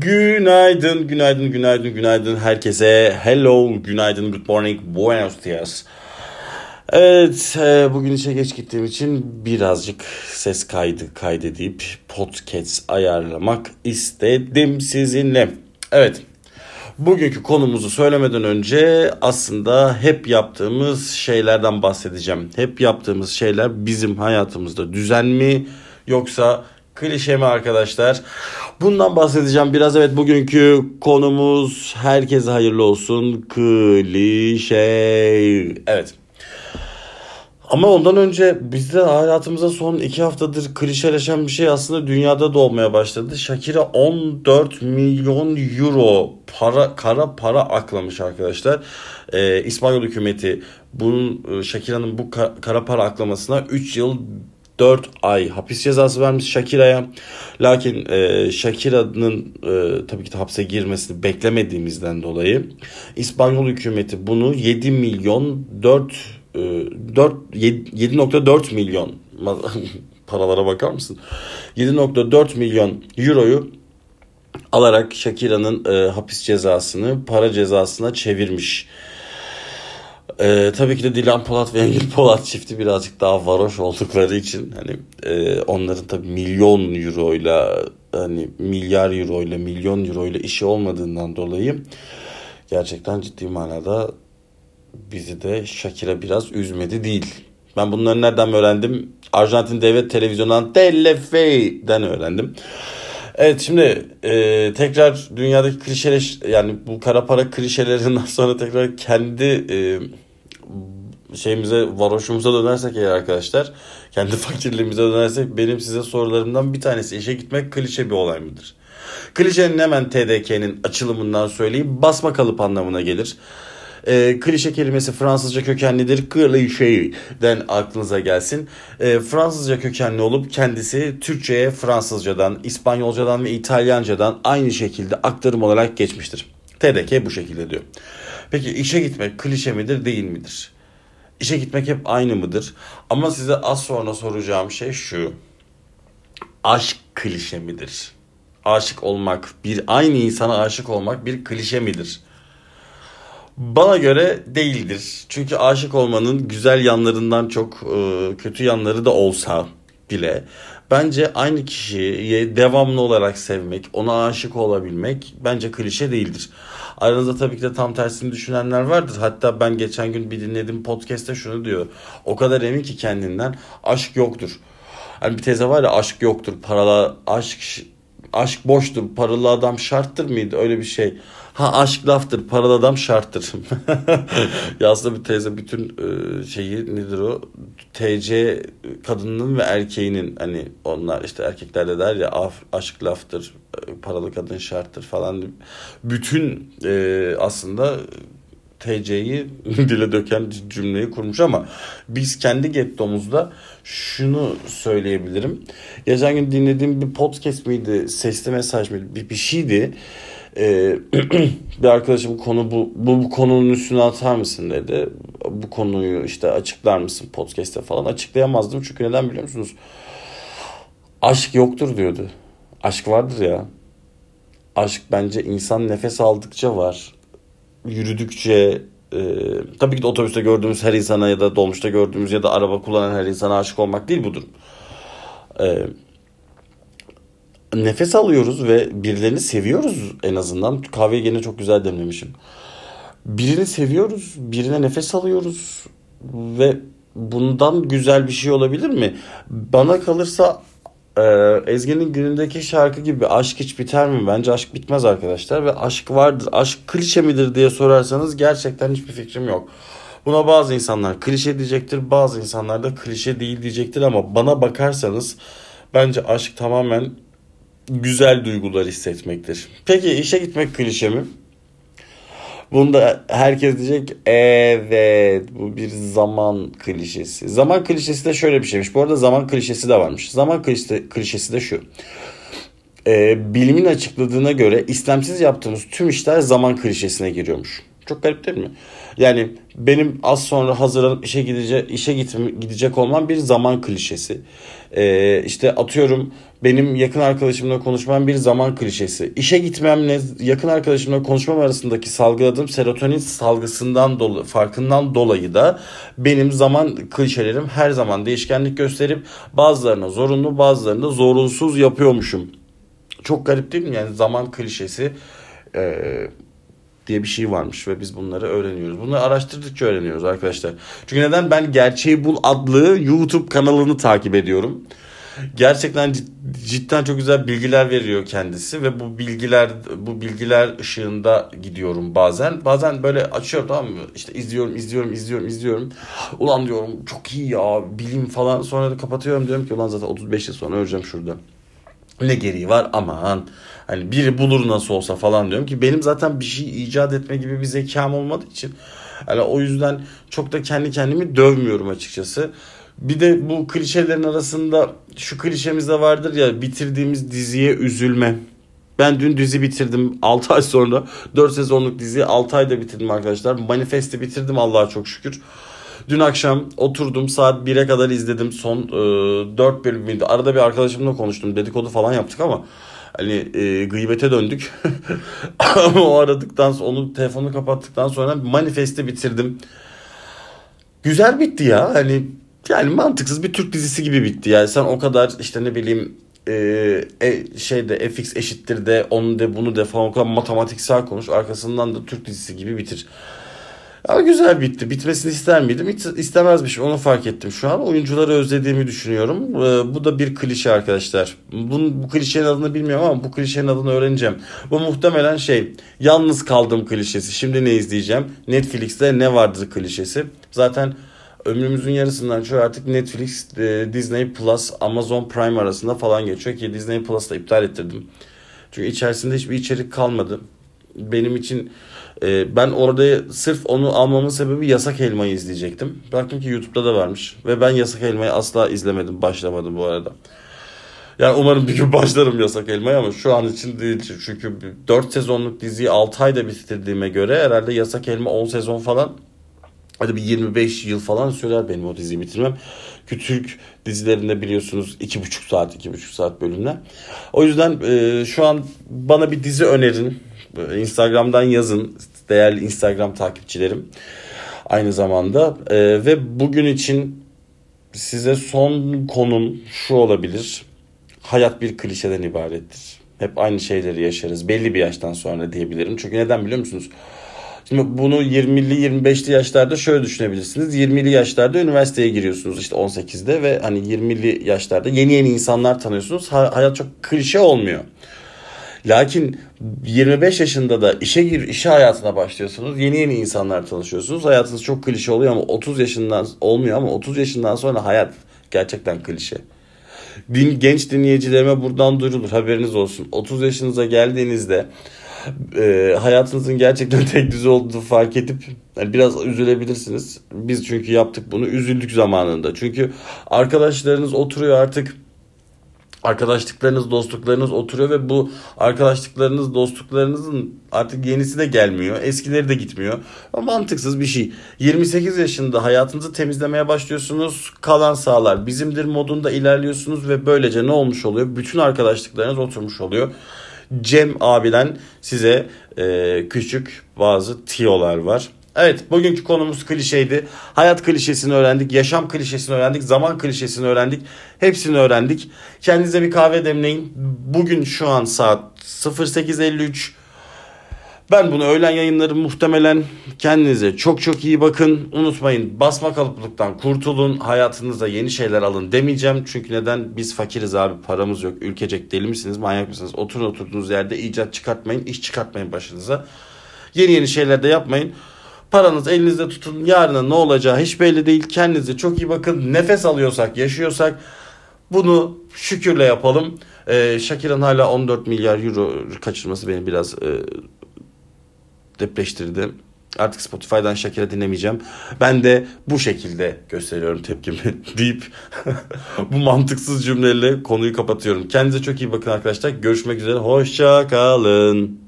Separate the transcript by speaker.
Speaker 1: Günaydın, günaydın, günaydın, günaydın herkese. Hello, günaydın, good morning, buenos dias. Evet, e, bugün işe geç gittiğim için birazcık ses kaydı kaydedip podcast ayarlamak istedim sizinle. Evet, bugünkü konumuzu söylemeden önce aslında hep yaptığımız şeylerden bahsedeceğim. Hep yaptığımız şeyler bizim hayatımızda düzen mi yoksa klişe mi arkadaşlar? Bundan bahsedeceğim biraz. Evet bugünkü konumuz herkese hayırlı olsun. Klişe. Evet. Ama ondan önce bizde hayatımıza son iki haftadır klişeleşen bir şey aslında dünyada da olmaya başladı. Shakira 14 milyon euro para kara para aklamış arkadaşlar. Ee, İspanyol hükümeti bunun e, Shakira'nın bu kara para aklamasına 3 yıl 4 ay hapis cezası vermiş Shakira'ya. Lakin e, Shakira'nın e, tabii ki de hapse girmesini beklemediğimizden dolayı İspanyol hükümeti bunu 7 milyon 4 e, 4 7.4 milyon paralara bakar mısın? 7.4 milyon euroyu alarak Shakira'nın e, hapis cezasını para cezasına çevirmiş. Ee, tabii ki de Dilan Polat ve Engin Polat çifti birazcık daha varoş oldukları için hani e, onların tabii milyon euroyla hani milyar euroyla milyon euroyla işi olmadığından dolayı gerçekten ciddi manada bizi de Shakira biraz üzmedi değil. Ben bunları nereden öğrendim? Arjantin Devlet Televizyonu'ndan Telefe'den öğrendim. Evet şimdi e, tekrar dünyadaki klişeleş yani bu kara para klişelerinden sonra tekrar kendi e, şeyimize varoşumuza dönersek eğer arkadaşlar kendi fakirliğimize dönersek benim size sorularımdan bir tanesi işe gitmek klişe bir olay mıdır? Klişenin hemen TDK'nin açılımından söyleyeyim basma kalıp anlamına gelir. E, klişe kelimesi Fransızca kökenlidir. Klişe'den aklınıza gelsin. E, Fransızca kökenli olup kendisi Türkçe'ye Fransızcadan, İspanyolcadan ve İtalyancadan aynı şekilde aktarım olarak geçmiştir. TDK bu şekilde diyor. Peki işe gitmek klişe midir değil midir? İşe gitmek hep aynı mıdır? Ama size az sonra soracağım şey şu. Aşk klişe midir? Aşık olmak, bir aynı insana aşık olmak bir klişe midir? Bana göre değildir. Çünkü aşık olmanın güzel yanlarından çok e, kötü yanları da olsa bile bence aynı kişiyi devamlı olarak sevmek, ona aşık olabilmek bence klişe değildir. Aranızda tabii ki de tam tersini düşünenler vardır. Hatta ben geçen gün bir dinledim podcast'te şunu diyor. O kadar emin ki kendinden aşk yoktur. Hani bir teze var ya aşk yoktur. Paralı aşk aşk boştur. Paralı adam şarttır mıydı? Öyle bir şey. Ha aşk laftır, paralı adam şarttır. ya aslında bir teyze bütün e, şeyi nedir o? TC kadının ve erkeğinin hani onlar işte erkekler de der ya aşk laftır, e, paralı kadın şarttır falan. Bütün e, aslında TC'yi dile döken cümleyi kurmuş ama biz kendi gettomuzda şunu söyleyebilirim. Geçen gün dinlediğim bir podcast miydi, sesli mesaj mıydı, bir, bir şeydi ee, bir arkadaşım konu bu, bu, bu konunun üstüne atar mısın dedi. Bu konuyu işte açıklar mısın podcast'te falan. Açıklayamazdım çünkü neden biliyor musunuz? Aşk yoktur diyordu. Aşk vardır ya. Aşk bence insan nefes aldıkça var. Yürüdükçe e, tabii ki de otobüste gördüğümüz her insana ya da dolmuşta gördüğümüz ya da araba kullanan her insana aşık olmak değil bu durum. Eee nefes alıyoruz ve birilerini seviyoruz en azından. Kahveyi gene çok güzel demlemişim. Birini seviyoruz, birine nefes alıyoruz ve bundan güzel bir şey olabilir mi? Bana kalırsa e, Ezgi'nin günündeki şarkı gibi aşk hiç biter mi? Bence aşk bitmez arkadaşlar ve aşk vardır. Aşk klişe midir diye sorarsanız gerçekten hiçbir fikrim yok. Buna bazı insanlar klişe diyecektir, bazı insanlar da klişe değil diyecektir ama bana bakarsanız bence aşk tamamen güzel duygular hissetmektir. Peki işe gitmek klişe mi? Bunda herkes diyecek evet bu bir zaman klişesi. Zaman klişesi de şöyle bir şeymiş. Bu arada zaman klişesi de varmış. Zaman klişesi, klişesi de şu. Ee, bilimin açıkladığına göre istemsiz yaptığımız tüm işler zaman klişesine giriyormuş. Çok garip değil mi? Yani benim az sonra hazırlanıp işe gidecek işe gidecek olmam bir zaman klişesi. Ee, işte atıyorum benim yakın arkadaşımla konuşmam bir zaman klişesi. İşe gitmemle yakın arkadaşımla konuşmam arasındaki salgıladığım serotonin salgısından dolayı, farkından dolayı da benim zaman klişelerim her zaman değişkenlik gösterip bazılarına zorunlu bazılarına zorunsuz yapıyormuşum. Çok garip değil mi? Yani zaman klişesi e, diye bir şey varmış ve biz bunları öğreniyoruz. Bunları araştırdıkça öğreniyoruz arkadaşlar. Çünkü neden ben Gerçeği Bul adlı YouTube kanalını takip ediyorum. Gerçekten cidden çok güzel bilgiler veriyor kendisi ve bu bilgiler bu bilgiler ışığında gidiyorum bazen. Bazen böyle açıyorum tamam mı? İşte izliyorum, izliyorum, izliyorum, izliyorum. Ulan diyorum çok iyi ya bilim falan. Sonra da kapatıyorum diyorum ki ulan zaten 35 yıl sonra öleceğim şurada. Ne gereği var aman hani biri bulur nasıl olsa falan diyorum ki benim zaten bir şey icat etme gibi bir zekam olmadığı için yani o yüzden çok da kendi kendimi dövmüyorum açıkçası. Bir de bu klişelerin arasında şu klişemiz de vardır ya bitirdiğimiz diziye üzülme. Ben dün dizi bitirdim 6 ay sonra 4 sezonluk diziyi 6 ayda bitirdim arkadaşlar. Manifest'i bitirdim Allah'a çok şükür. Dün akşam oturdum saat 1'e kadar izledim son e, 4 bölümüydü. Arada bir arkadaşımla konuştum dedikodu falan yaptık ama hani e, gıybete döndük. ama o aradıktan sonra onu telefonu kapattıktan sonra manifesti bitirdim. Güzel bitti ya hani yani mantıksız bir Türk dizisi gibi bitti. Yani sen o kadar işte ne bileyim e, e, şeyde fx eşittir de onu de bunu de falan o kadar matematiksel konuş arkasından da Türk dizisi gibi bitir. Ama güzel bitti. Bitmesini ister miydim? Hiç istemezmiş. Onu fark ettim şu an. Oyuncuları özlediğimi düşünüyorum. Ee, bu da bir klişe arkadaşlar. Bunun, bu klişenin adını bilmiyorum ama bu klişenin adını öğreneceğim. Bu muhtemelen şey yalnız kaldım klişesi. Şimdi ne izleyeceğim? Netflix'te ne vardır klişesi. Zaten ömrümüzün yarısından çoğu artık Netflix, e, Disney Plus, Amazon Prime arasında falan geçiyor ki Disney Plus'ta iptal ettirdim. Çünkü içerisinde hiçbir içerik kalmadı. Benim için e, ben orada sırf onu almamın sebebi Yasak Elma'yı izleyecektim. Baktım ki YouTube'da da varmış ve ben Yasak Elma'yı asla izlemedim, başlamadım bu arada. Yani umarım bir gün başlarım Yasak Elma'ya ama şu an için değil. Çünkü 4 sezonluk diziyi 6 ayda bitirdiğime göre herhalde Yasak Elma 10 sezon falan Hadi bir 25 yıl falan sürer benim o diziyi bitirmem. Ki Türk dizilerinde biliyorsunuz 2,5 saat 2,5 saat bölümler. O yüzden e, şu an bana bir dizi önerin. E, Instagram'dan yazın değerli Instagram takipçilerim. Aynı zamanda e, ve bugün için size son konum şu olabilir. Hayat bir klişeden ibarettir. Hep aynı şeyleri yaşarız. Belli bir yaştan sonra diyebilirim. Çünkü neden biliyor musunuz? Şimdi bunu 20'li 25'li yaşlarda şöyle düşünebilirsiniz. 20'li yaşlarda üniversiteye giriyorsunuz işte 18'de ve hani 20'li yaşlarda yeni yeni insanlar tanıyorsunuz. hayat çok klişe olmuyor. Lakin 25 yaşında da işe gir, işe hayatına başlıyorsunuz. Yeni yeni insanlar tanışıyorsunuz. Hayatınız çok klişe oluyor ama 30 yaşından olmuyor ama 30 yaşından sonra hayat gerçekten klişe. Din, genç dinleyicilerime buradan duyurulur haberiniz olsun. 30 yaşınıza geldiğinizde e, hayatınızın gerçekten tek düze olduğunu fark edip yani biraz üzülebilirsiniz. Biz çünkü yaptık bunu üzüldük zamanında. Çünkü arkadaşlarınız oturuyor artık arkadaşlıklarınız, dostluklarınız oturuyor ve bu arkadaşlıklarınız, dostluklarınızın artık yenisi de gelmiyor. Eskileri de gitmiyor. Ama mantıksız bir şey. 28 yaşında hayatınızı temizlemeye başlıyorsunuz. Kalan sağlar bizimdir modunda ilerliyorsunuz ve böylece ne olmuş oluyor? Bütün arkadaşlıklarınız oturmuş oluyor. Cem abiden size e, küçük bazı tiyolar var. Evet bugünkü konumuz klişeydi. Hayat klişesini öğrendik, yaşam klişesini öğrendik, zaman klişesini öğrendik. Hepsini öğrendik. Kendinize bir kahve demleyin. Bugün şu an saat 08.53. Ben bunu öğlen yayınları muhtemelen kendinize çok çok iyi bakın. Unutmayın basma kalıplıktan kurtulun. Hayatınıza yeni şeyler alın demeyeceğim. Çünkü neden? Biz fakiriz abi paramız yok. Ülkecek deli misiniz manyak mısınız? Oturun oturduğunuz yerde icat çıkartmayın. iş çıkartmayın başınıza. Yeni yeni şeyler de yapmayın. Paranız elinizde tutun. Yarına ne olacağı hiç belli değil. Kendinize çok iyi bakın. Nefes alıyorsak, yaşıyorsak bunu şükürle yapalım. Ee, Shakira'nın hala 14 milyar euro kaçırması beni biraz e, depreştirdi. Artık Spotify'dan Shakira dinlemeyeceğim. Ben de bu şekilde gösteriyorum tepkimi deyip bu mantıksız cümleyle konuyu kapatıyorum. Kendinize çok iyi bakın arkadaşlar. Görüşmek üzere. Hoşça kalın.